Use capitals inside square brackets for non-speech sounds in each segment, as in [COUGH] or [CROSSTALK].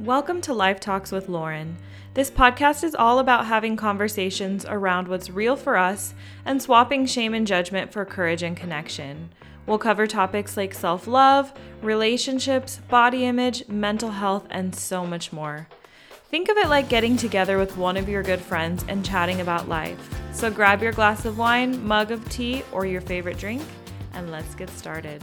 Welcome to Life Talks with Lauren. This podcast is all about having conversations around what's real for us and swapping shame and judgment for courage and connection. We'll cover topics like self love, relationships, body image, mental health, and so much more. Think of it like getting together with one of your good friends and chatting about life. So grab your glass of wine, mug of tea, or your favorite drink, and let's get started.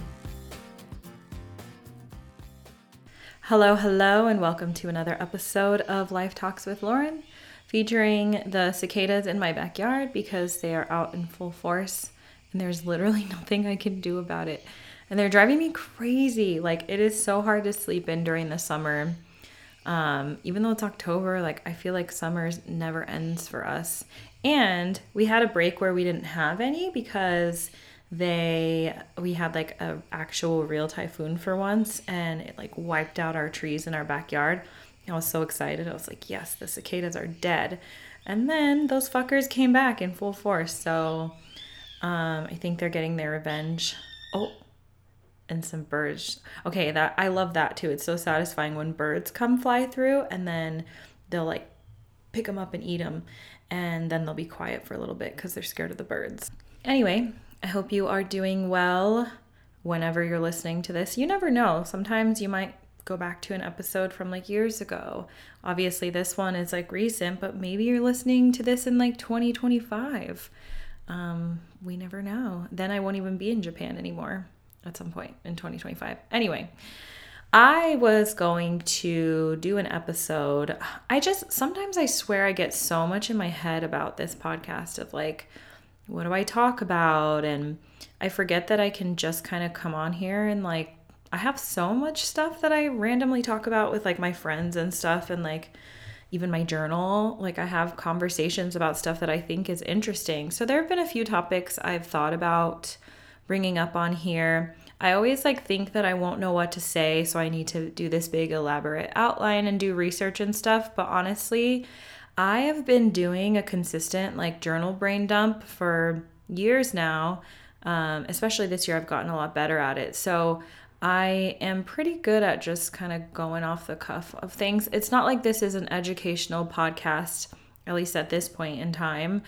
Hello, hello, and welcome to another episode of Life Talks with Lauren, featuring the cicadas in my backyard because they are out in full force and there's literally [LAUGHS] nothing I can do about it. And they're driving me crazy. Like, it is so hard to sleep in during the summer. Um, even though it's October, like, I feel like summer never ends for us. And we had a break where we didn't have any because they we had like a actual real typhoon for once and it like wiped out our trees in our backyard. I was so excited. I was like yes the cicadas are dead. And then those fuckers came back in full force. So um i think they're getting their revenge. Oh and some birds. Okay that i love that too. It's so satisfying when birds come fly through and then they'll like pick them up and eat them and then they'll be quiet for a little bit because they're scared of the birds. Anyway I hope you are doing well whenever you're listening to this. You never know. Sometimes you might go back to an episode from like years ago. Obviously, this one is like recent, but maybe you're listening to this in like 2025. Um, we never know. Then I won't even be in Japan anymore at some point in 2025. Anyway, I was going to do an episode. I just sometimes I swear I get so much in my head about this podcast of like, what do I talk about? And I forget that I can just kind of come on here and like, I have so much stuff that I randomly talk about with like my friends and stuff, and like even my journal. Like, I have conversations about stuff that I think is interesting. So, there have been a few topics I've thought about bringing up on here. I always like think that I won't know what to say, so I need to do this big elaborate outline and do research and stuff, but honestly, I have been doing a consistent like journal brain dump for years now. Um, especially this year, I've gotten a lot better at it. So I am pretty good at just kind of going off the cuff of things. It's not like this is an educational podcast, at least at this point in time.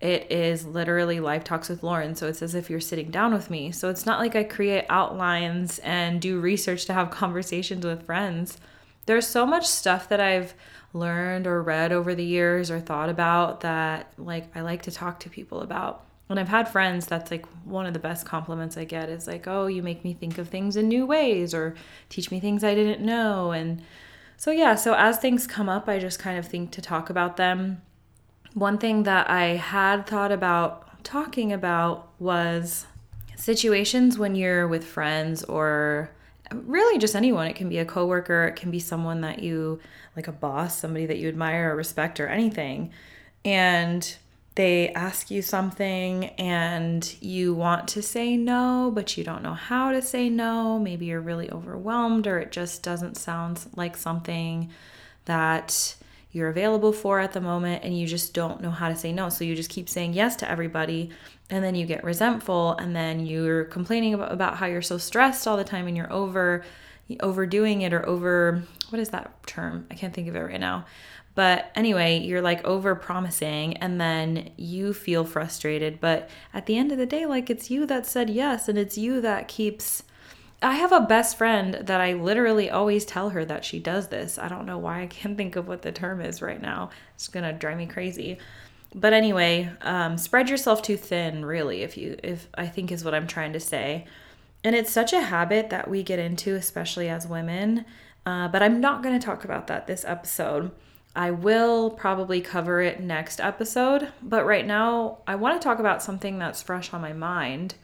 It is literally Life Talks with Lauren. So it's as if you're sitting down with me. So it's not like I create outlines and do research to have [LAUGHS] conversations with friends. There's so much stuff that I've learned or read over the years or thought about that like I like to talk to people about. And I've had friends that's like one of the best compliments I get is like, "Oh, you make me think of things in new ways or teach me things I didn't know." And so yeah, so as things come up, I just kind of think to talk about them. One thing that I had thought about talking about was situations when you're with friends or really just anyone. It can be a coworker, it can be someone that you like a boss, somebody that you admire or respect or anything. And they ask you something and you want to say no, but you don't know how to say no. Maybe you're really overwhelmed or it just doesn't sound like something that you're available for at the moment and you just don't know how to say no. So you just keep saying yes to everybody and then you get resentful and then you're complaining about, how you're so stressed all the time and you're over overdoing it or over what is that term? I can't think of it right now. But anyway, you're like over promising and then you feel frustrated, but at the end of the day like it's you that said yes and it's you that keeps I have a best friend that I literally always tell her that she does this. I don't know why I can't think of what the term is right now. It's going to drive me crazy but anyway, um, spread yourself too thin, really, if you, if I think is what I'm trying to say. And it's such a habit that we get into, especially as women. Uh, but I'm not going to talk about that this episode. I will probably cover it next episode. But right now, I want to talk about something that's fresh on my mind,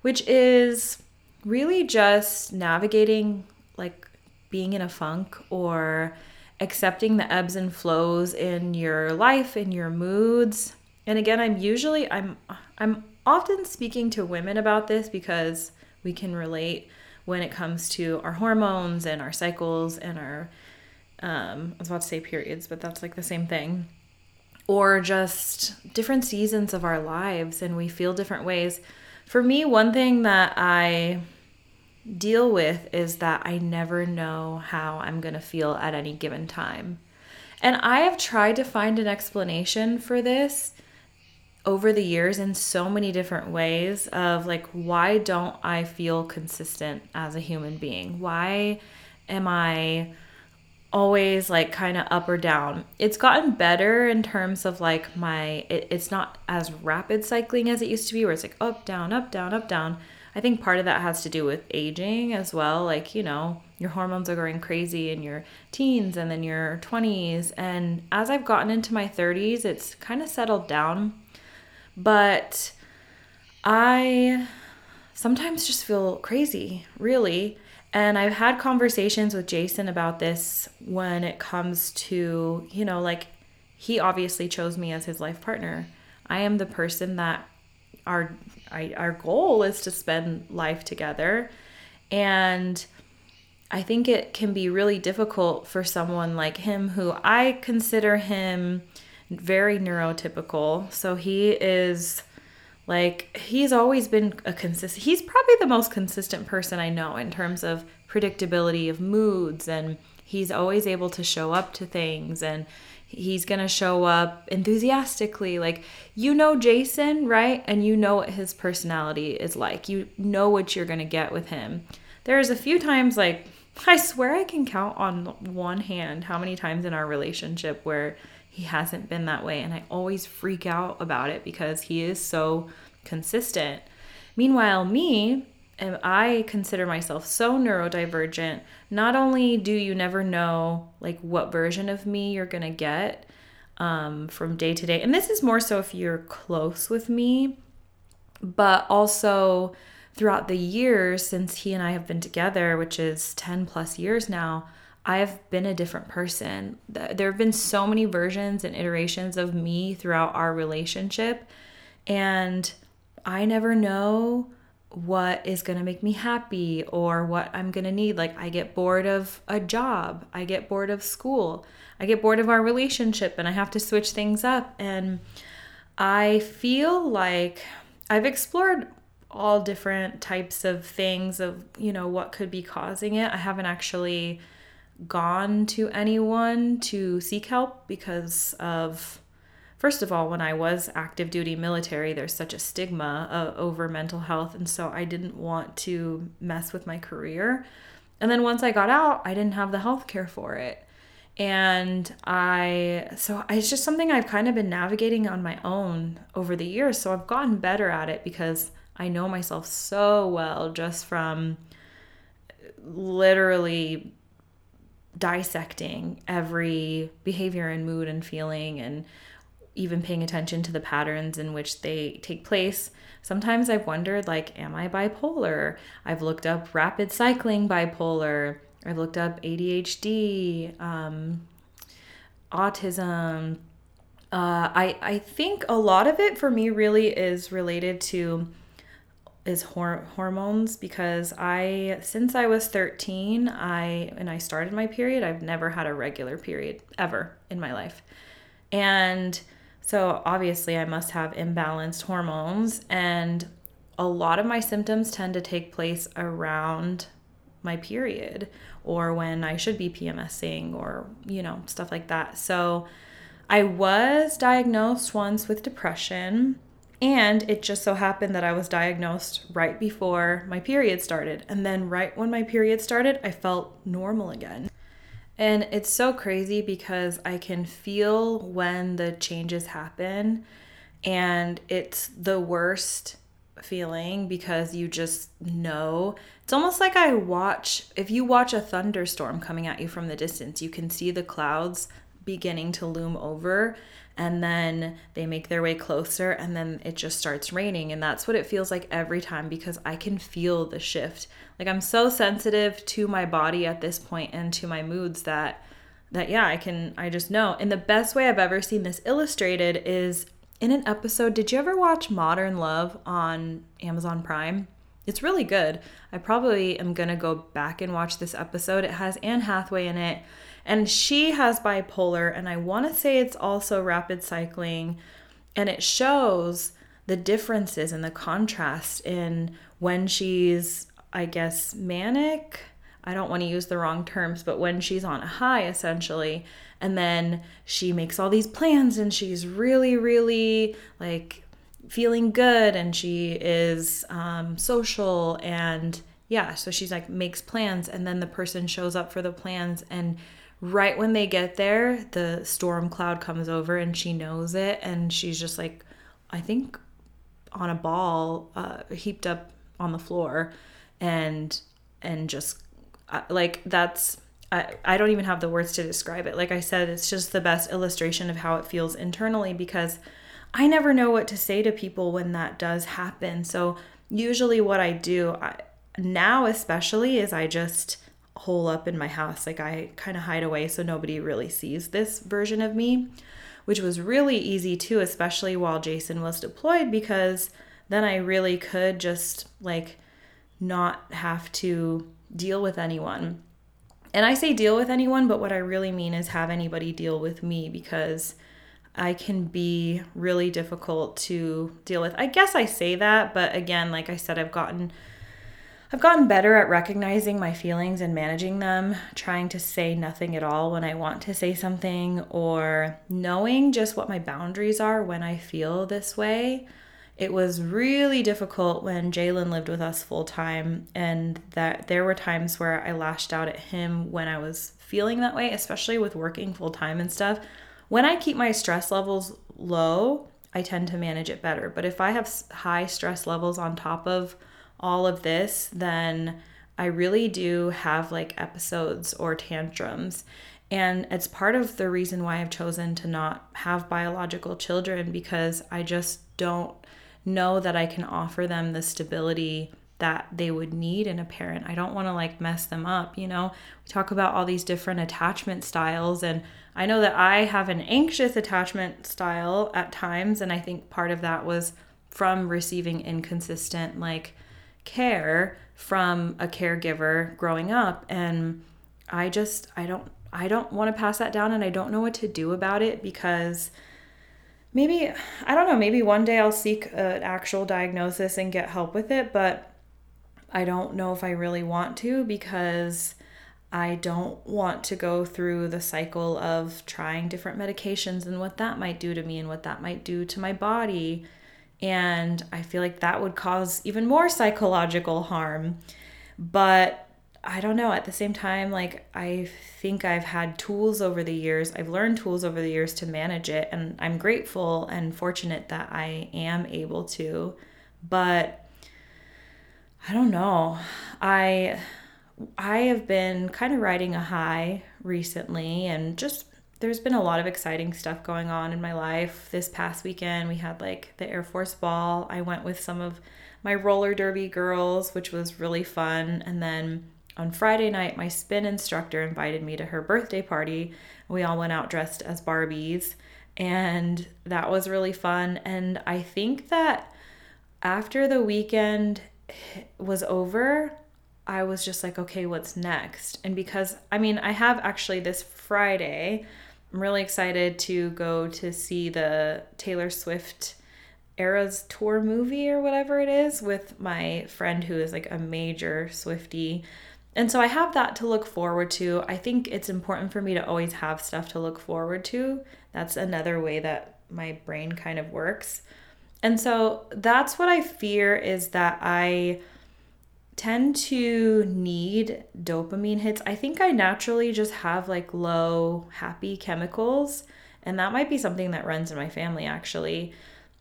which is really just navigating like being in a funk or accepting the ebbs and flows in your life in your moods. And again i'm usually i'm i'm often speaking to women about this because we can relate when it comes to our hormones and our cycles and our um, i was about to say periods but that's like the same thing. Or just different seasons of our lives and we feel different ways for me one thing that i deal with is that I never know how I'm going to feel at any given time. And I have tried to find an explanation for this over the years in so many different ways of like why don't I feel consistent as a human being? Why am I always like kind of up or down? It's gotten better in terms of like my it, it's not as rapid cycling as it used to be where it's like up down up down up down. I think part of that has to do with aging as well. Like, you know, your hormones are going crazy in your teens and then your 20s. And as I've gotten into my 30s, it's kind of settled down. But I sometimes just feel crazy, really. And I've had conversations with Jason about this when it comes to, you know, like he obviously chose me as his life partner. I am the person that our I, our goal is to spend life together. And I think it can be really difficult for someone like him who I consider him very neurotypical. So he is like he's always been a consistent he's probably the most consistent person I know in terms of predictability of moods and he's always able to show up to things and he's to show up enthusiastically like you know Jason, right? And you know what his personality is like. You know what you're to get with him. There's a few times like I swear I can count on one hand how many times in our relationship where he hasn't been that way. And I always freak out about it because he is so consistent. Meanwhile, me, and I consider myself so neurodivergent. Not only do you never know like what version of me you're to get um, from day to day, and this is more so if you're close with me, but also throughout the years since he and I have been together, which is 10 plus years now, I've been a different person. There have been so many versions and iterations of me throughout our relationship, and I never know what is going to make me happy or what I'm going to need. Like, I get bored of a job, I get bored of school, I get bored of our relationship, and I have to switch things up. And I feel like I've explored all different types of things of, you know, what could be causing it. I haven't actually gone to anyone to seek help because of first of all when i was active duty military there's such a stigma uh, over mental health and so i didn't want to mess with my career. And then once i got out i didn't have the health care for it. And i so it's just something i've kind of been navigating on my own over the years. So i've gotten better at it because i know myself so well just from literally dissecting every behavior and mood and feeling and even paying attention to the patterns in which they take place. Sometimes I've wondered like am I bipolar? I've looked up rapid cycling bipolar. I've looked up ADHD, um, autism. Uh, I I think a lot of it for me really is related to is hor- hormones because I since I was 13, I and I started my period, I've never had a regular period ever in my life. And so obviously I must have imbalanced hormones and a lot of my symptoms tend to take place around my period or when I should be PMSing or you know, stuff like that. So I was diagnosed once with depression and it just so happened that I was diagnosed right before my period started. And then, right when my period started, I felt normal again. And it's so crazy because I can feel when the changes happen. And it's the worst feeling because you just know. It's almost like I watch, if you watch a thunderstorm coming at you from the distance, you can see the clouds beginning to loom over and then they make their way closer and then it just starts raining and that's what it feels like every time because I can feel the shift. Like I'm so sensitive to my body at this point and to my moods that that yeah, I can I just know. And the best way I've ever seen this illustrated is in an episode. Did you ever watch Modern Love on Amazon Prime? It's really good. I probably am going to go back and watch this episode. It has Anne Hathaway in it and she has bipolar, and I want to say it's also rapid cycling. And it shows the differences and the contrast in when she's I guess, manic. I don't want to use the wrong terms, but when she's on a high, essentially, and then she makes all these plans and she's really, really like feeling good and she is um, social and yeah, so she's like makes plans and then the person shows up for the plans and right when they get there, the storm cloud comes over and she knows it. And she's just like, I think on a ball uh, heaped up on the floor and and just uh, like that's I, I don't even have the words to describe it. Like i said it's just the best illustration of how it feels internally because i never know what to say to people when that does happen. So usually what i do I, now especially is i just hole up in my house like i kind of hide away so nobody really sees this version of me which was really easy too especially while jason was deployed because then i really could just like not have to deal with anyone. And I say deal with anyone, but what I really mean is have anybody deal with me because I can be really difficult to deal with. I guess I say that, but again, like I said, I've gotten I've gotten better at recognizing my feelings and managing them, trying to say nothing at all when I want to say something, or knowing just what my boundaries are when I feel this way. It was really difficult when Jalen lived with us full time, and that there were times where I lashed out at him when I was feeling that way, especially with working full time and stuff. When I keep my stress levels low, I tend to manage it better. But if I have high stress levels on top of all of this, then I really do have like episodes or tantrums. And it's part of the reason why I've chosen to not have biological children because I just don't know that I can offer them the stability that they would need in a parent. I don't want to like mess them up, you know. We talk about all these different attachment styles and I know that I have an anxious attachment style at times and I think part of that was from receiving inconsistent like care from a caregiver growing up and I just I don't I don't want to pass that down and I don't know what to do about it because maybe I don't know, maybe one day I'll seek an actual diagnosis and get help with it, but I don't know if I really want to because I don't want to go through the cycle of trying different medications and what that might do to me and what that might do to my body. And I feel like that would cause even more psychological harm. But I don't know. At the same time, like, I think I've had tools over the years, I've learned tools over the years to manage it. And I'm grateful and fortunate that I am able to. But I don't know. I. I have been kind of riding a high recently and just there's been a lot of exciting stuff going on in my life. This past weekend, we had like the Air Force Ball. I went with some of my roller derby girls, which was really fun. And then on Friday night, my spin instructor invited me to her birthday party. We all went out dressed as Barbies, and that was really fun. And I think that after the weekend was over, I was just like, okay, what's next? And because, I mean, I have actually this Friday, I'm really excited to go to see the Taylor Swift Eras Tour movie or whatever it is with my friend who is like a major Swiftie. And so I have that to look forward to. I think it's important for me to always have stuff to look forward to. That's another way that my brain kind of works. And so that's what I fear is that I tend to need dopamine hits. I think I naturally just have like low happy chemicals, and that might be something that runs in my family actually.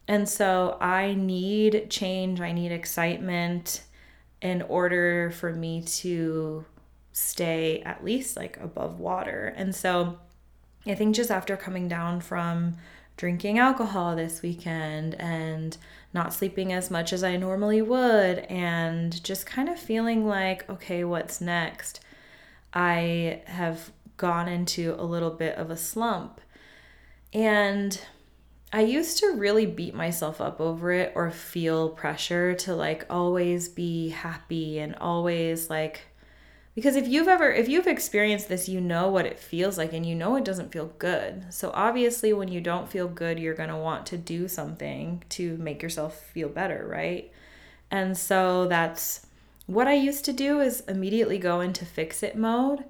And so I need change, I need excitement in order for me to stay at least like above water. And so I think just after coming down from drinking alcohol this weekend and not sleeping as much as I normally would and just kind of feeling like, okay, what's next? I have gone into a little bit of a slump. And I used to really beat myself up over it or feel pressure to like always be happy and always like because if you've ever if you've experienced this you know what it feels like and you know it doesn't feel good. So obviously when you don't feel good you're going to want to do something to make yourself feel better, right? And so that's what I used to do is immediately go into fix it mode,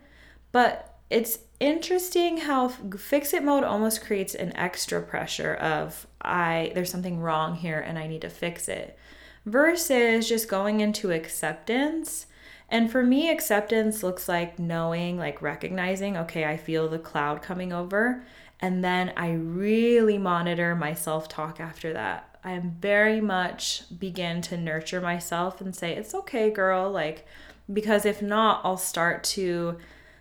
but it's interesting how fix it mode almost creates an extra pressure of I there's something wrong here and I need to fix it versus just going into acceptance. And for me acceptance looks like knowing, like recognizing, okay, I feel the cloud coming over and then I really monitor my self-talk after that. I very much begin to nurture myself and say, "It's okay, girl." Like because if not, I'll start to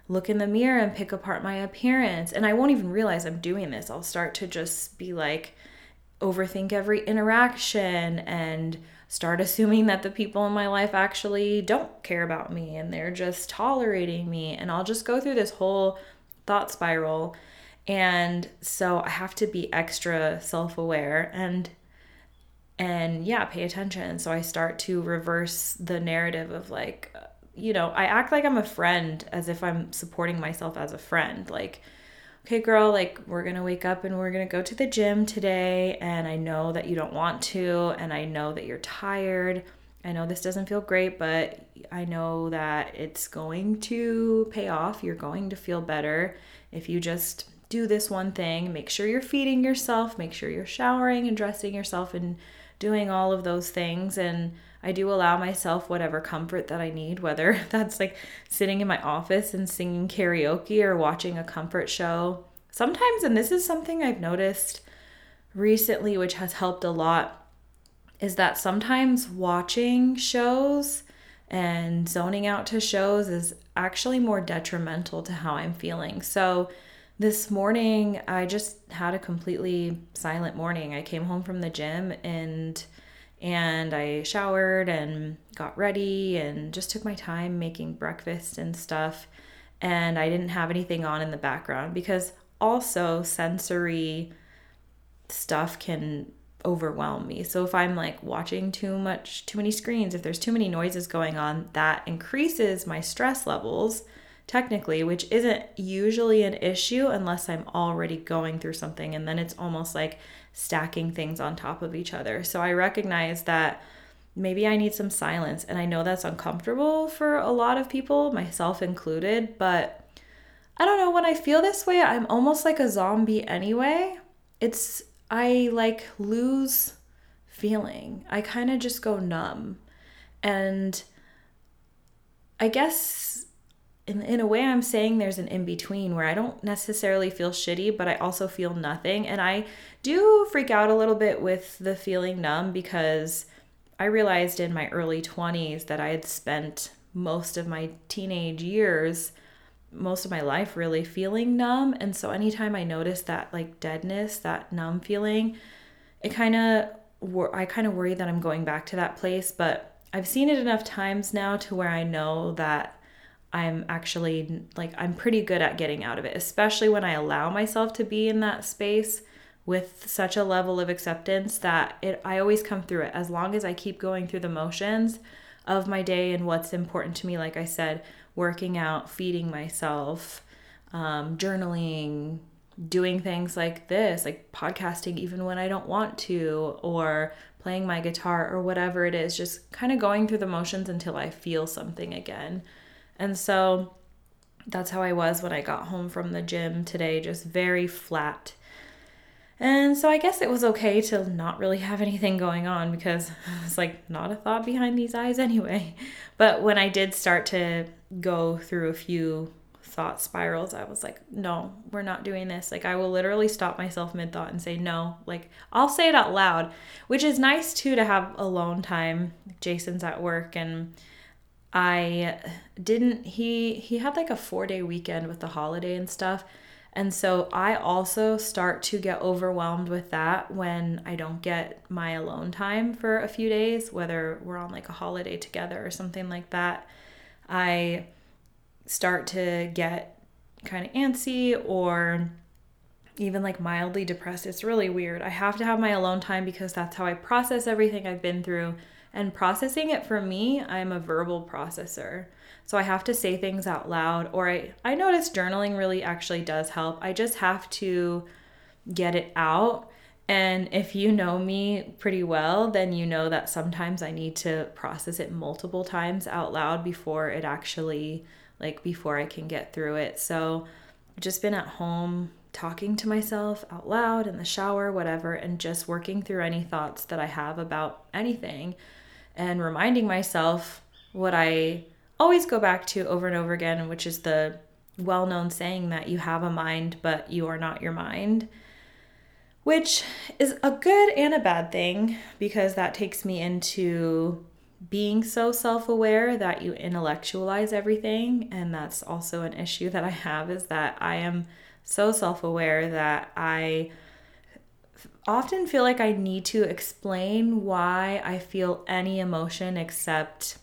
look in the mirror and pick apart my appearance. And I won't even realize I'm doing this. I'll start to just be like, overthink every interaction and start assuming that the people in my life actually don't care about me and they're just tolerating me. And I'll just go through this whole thought spiral. And so I have to be extra self aware and and yeah, pay attention. So I start to reverse the narrative of like, you know, I act like I'm a friend as if I'm supporting myself as a friend. Like, okay, girl, like, we're gonna wake up and we're gonna go to the gym today. And I know that you don't want to, and I know that you're tired. I know this doesn't feel great, but I know that it's going to pay off. You're going to feel better if you just do this one thing. Make sure you're feeding yourself, make sure you're showering and dressing yourself and doing all of those things. And I do allow myself whatever comfort that I need, whether [LAUGHS] that's like sitting in my office and singing karaoke or watching a comfort show. Sometimes, and this is something I've noticed recently, which has helped a lot, is that sometimes watching shows and zoning out to shows is actually more detrimental to how I'm feeling. So, this morning, I just had a completely silent morning. I came home from the gym and and I showered and got ready and just took my time making breakfast and stuff. And I didn't have anything on in the background because also sensory stuff can overwhelm me. So if I'm like watching too much, too many screens, if there's too many noises going on, that increases my stress levels technically, which isn't usually an issue unless I'm already going through something. And then it's almost like stacking things on top of each other. So I recognize that maybe I need some silence. And I know that's uncomfortable for a lot of people, myself included. But I don't know, when I feel this way, I'm almost like a zombie anyway. It's, I like lose feeling. I kind of just go numb. And I guess in, in a way i'm saying there's an in between where i don't necessarily feel shitty but i also feel nothing. And i do freak out a little bit with the feeling numb because i realized in my early 20s that i had spent most of my teenage years most of my life really feeling numb. And so anytime i notice that like deadness that numb feeling it kind of i kind of worry that i'm going back to that place. But i've seen it enough times now to where i know that I'm actually like I'm pretty good at getting out of it, especially when I allow myself to be in that space with such a level of acceptance that it I always come through it as long as I keep going through the motions of my day and what's important to me like I said, working out, feeding myself, um, journaling, doing things like this, like podcasting even when I don't want to or playing my guitar or whatever it is, just kind of going through the motions until I feel something again. And so that's how I was when I got home from the gym today, just very flat. And so I guess it was okay to not really have anything going on because [LAUGHS] it's like not a thought behind these eyes [LAUGHS] anyway. But when I did start to go through a few thought spirals, I was like, no, we're not doing this. Like, I will literally stop myself mid thought and say, no. Like, I'll say it out loud, which is nice too to have alone time. Jason's at work and I didn't he he had like a 4-day weekend with the holiday and stuff. And so I also start to get overwhelmed with that when I don't get my alone time for a few days, whether we're on like a holiday together or something like that. I start to get kind of antsy or even like mildly depressed. It's really weird. I have to have my alone time because that's how I process everything I've been through and processing it for me, I'm a verbal processor. So I have to say things out loud, or I, I notice journaling really actually does help. I just have to get it out. And if you know me pretty well, then you know that sometimes I need to process it multiple times out loud before it actually, like, before I can get through it. So, I've just been at home talking to myself out loud in the shower, whatever, and just working through any thoughts that I have about anything and reminding myself what I always go back to over and over again, which is the well known saying that you have a mind, but you are not your mind which is a good and a bad thing because that takes me into being so self aware that you intellectualize everything. And that's also an issue that I have is that I am so self aware that I often feel like I need to explain why I feel any emotion except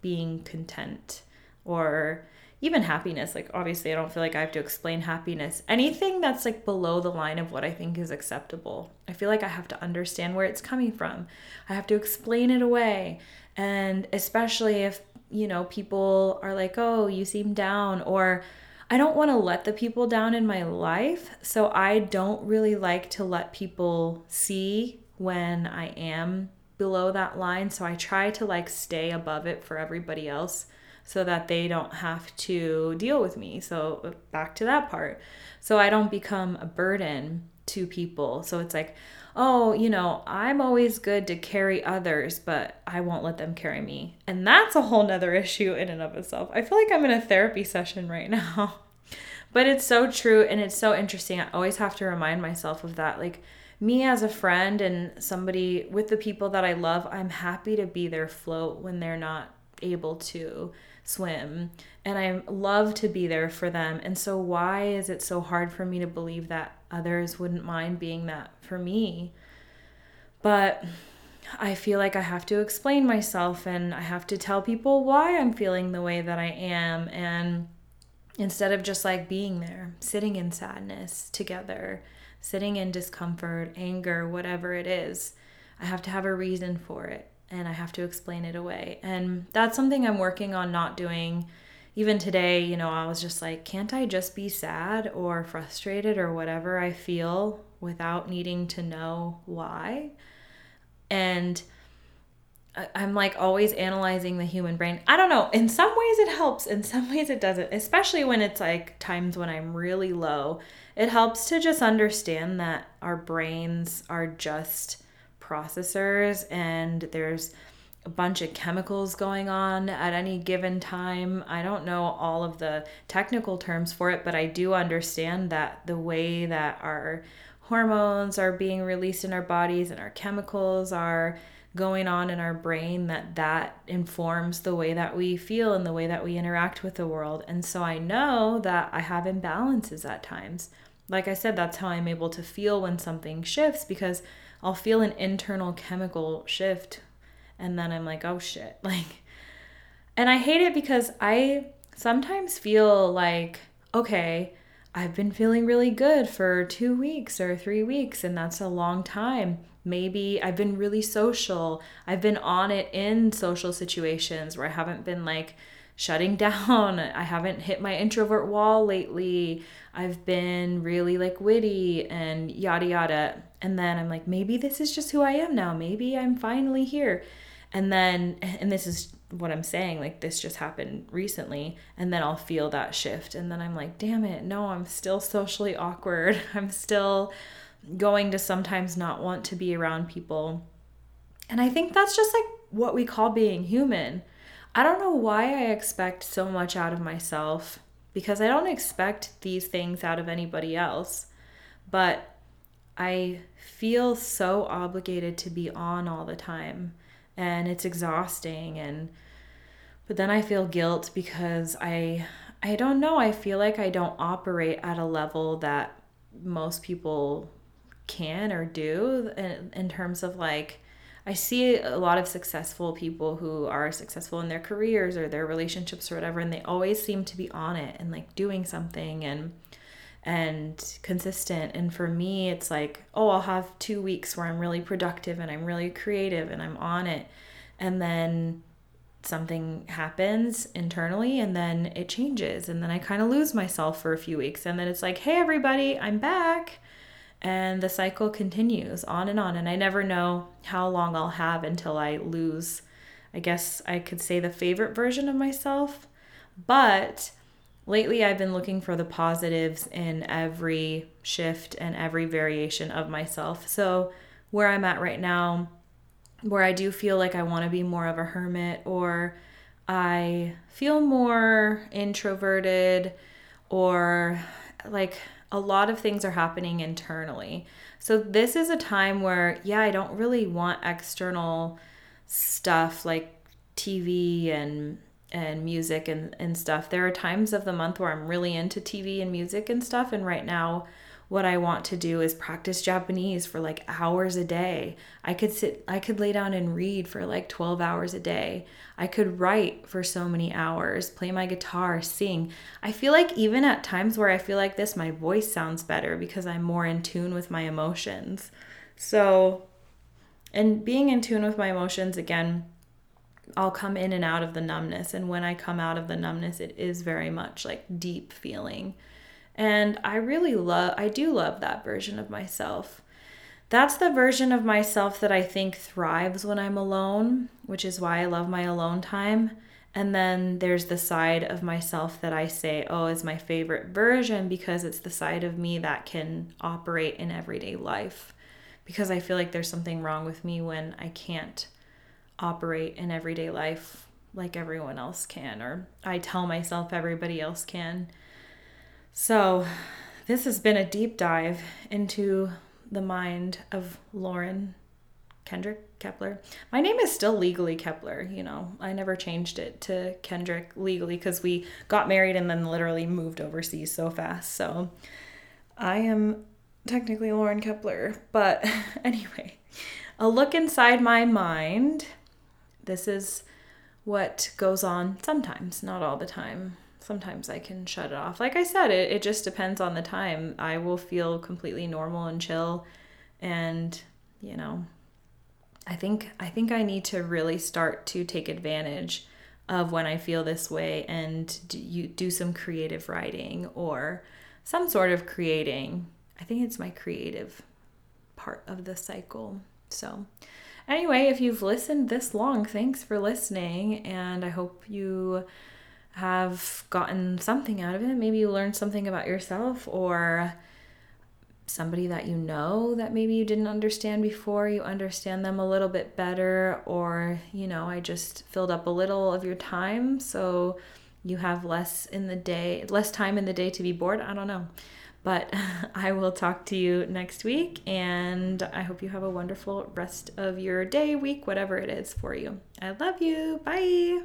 being content or even happiness. Like obviously i don't feel like i have to explain happiness. Anything that's like below the line of what i think is acceptable. I feel like i have to understand where it's coming from. I have to explain it away. And especially if you know people are like oh you seem down or i don't want to let the people down in my life so i don't really like to let people see when i am below that line so i try to like stay above it for everybody else so that they don't have to deal with me. So, back to that part. So, I don't become a burden to people. So, it's like, oh, you know, I'm always good to carry others, but I won't let them carry me. And that's a whole nother [LAUGHS] issue in and of itself. I feel like I'm in a therapy session right now. [LAUGHS] but it's so true and it's so interesting. I always have to remind myself of that. Like, me as a friend and somebody with the people that I love, I'm happy to be their float when they're not able to swim and I love to be there for them. And so, why is it so hard for me to believe that others wouldn't mind being that for me? But I feel like I have to explain myself and I have to tell people why I'm feeling the way that I am. And instead of just like being there, sitting in sadness together, sitting in discomfort, anger, whatever it is, I have to have a reason for it and I have to explain it away. And that's something I'm working on not doing. Even today, you know, I was just like, can't I just be sad or frustrated or whatever I feel without needing to know why? And I'm like always analyzing the human brain. I don't know. In some ways it helps, in some ways it doesn't, especially when it's like times when I'm really low. It helps to just understand that our brains are just processors and there's a bunch of chemicals going on at any given time. I don't know all of the technical terms for it, but I do understand that the way that our hormones are being released in our bodies and our chemicals are going on in our brain that that informs the way that we feel and the way that we interact with the world. And so I know that I have imbalances at times. Like I said, that's how I'm able to feel when something shifts because I'll feel an internal chemical shift and then I'm like, oh shit. [LAUGHS] Like, and I hate it because I sometimes feel like, okay, I've been feeling really good for two weeks or three weeks, and that's a long time. Maybe I've been really social. I've been on it in social situations where I haven't been like shutting [LAUGHS] down. I haven't hit my introvert wall lately. I've been really like witty and yada yada. And then I'm like, maybe this is just who I am now. Maybe I'm finally here. And then, and this is what I'm saying, like this just happened recently. And then I'll feel that shift. And then I'm like, damn it, no, I'm still socially awkward. [LAUGHS] I'm still going to sometimes not want to be around people. And I think that's just like what we call being human. I don't know why I expect so much out of myself because I don't expect these things out of anybody else. But I feel so obligated to be on all the time and it's exhausting and but then I feel guilt because I I don't know, I feel like I don't operate at a level that most people can or do in, in terms of like I see a lot of successful people who are successful in their careers or their relationships or whatever, and they always seem to be on it and like doing something and and consistent. And for me, it's like, oh, I'll have two weeks where I'm really productive and I'm really creative and I'm on it. And then something happens internally and then it changes. And then I kind of lose myself for a few weeks. And then it's like, hey, everybody, I'm back. And the cycle continues on and on. And I never know how long I'll have until I lose, I guess I could say, the favorite version of myself. But lately I've been looking for the positives in every shift and every variation of myself. So, where I'm at right now, where I do feel like I want to be more of a hermit or I feel more introverted or like a lot of things are happening internally. So this is a time where yeah, I don't really want external stuff like TV and and music and, and stuff. There are times of the month where I'm really into TV and music and stuff and right now what I want to do is practice Japanese for like hours a day. I could sit, I could lay down and read for like 12 hours a day. I could write for so many hours, play my guitar, sing. I feel like even at times where I feel like this, my voice sounds better because I'm more in tune with my emotions. So, and being in tune with my emotions again, I'll come in and out of the numbness. And when I come out of the numbness, it is very much like deep feeling and I really love, I do love that version of myself. That's the version of myself that I think thrives when I'm alone, which is why I love my alone time. And then there's the side of myself that I say, oh, is my favorite version because it's the side of me that can operate in everyday life. Because I feel like there's something wrong with me when I can't operate in everyday life like everyone else can, or I tell myself everybody else can. So, this has been a deep dive into the mind of Lauren Kendrick Kepler. My name is still legally Kepler, you know. I never changed it to Kendrick legally because we got married and then literally moved overseas so fast. So, I am technically Lauren Kepler. But [LAUGHS] anyway, a look inside my mind. This is what goes on sometimes, not all the time sometimes I can shut it off. Like I said, it, it just depends on the time. I will feel completely normal and chill and, you know, I think I think I need to really start to take advantage of when I feel this way and do, you do some creative writing or some sort of creating. I think it's my creative part of the cycle. So, anyway, if you've listened this long, thanks for listening and I hope you have gotten something out of it. Maybe you learned something about yourself or somebody that you know that maybe you didn't understand before, you understand them a little bit better, or, you know, I just filled up a little of your time so you have less in the day, less time in the day to be bored. I don't know. But [LAUGHS] I will talk to you next week, and I hope you have a wonderful rest of your day, week, whatever it is for you. I love you. Bye.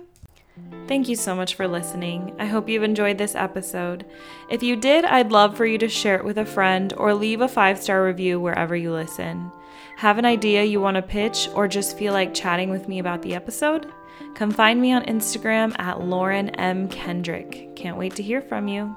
Thank you so much for listening. I hope you've enjoyed this episode. If you did, I'd love for you to share it with a friend or leave a five star review wherever you listen. Have an idea you want to pitch or just feel like chatting with me about the episode? Come find me on Instagram at Lauren M. Kendrick. Can't wait to hear from you.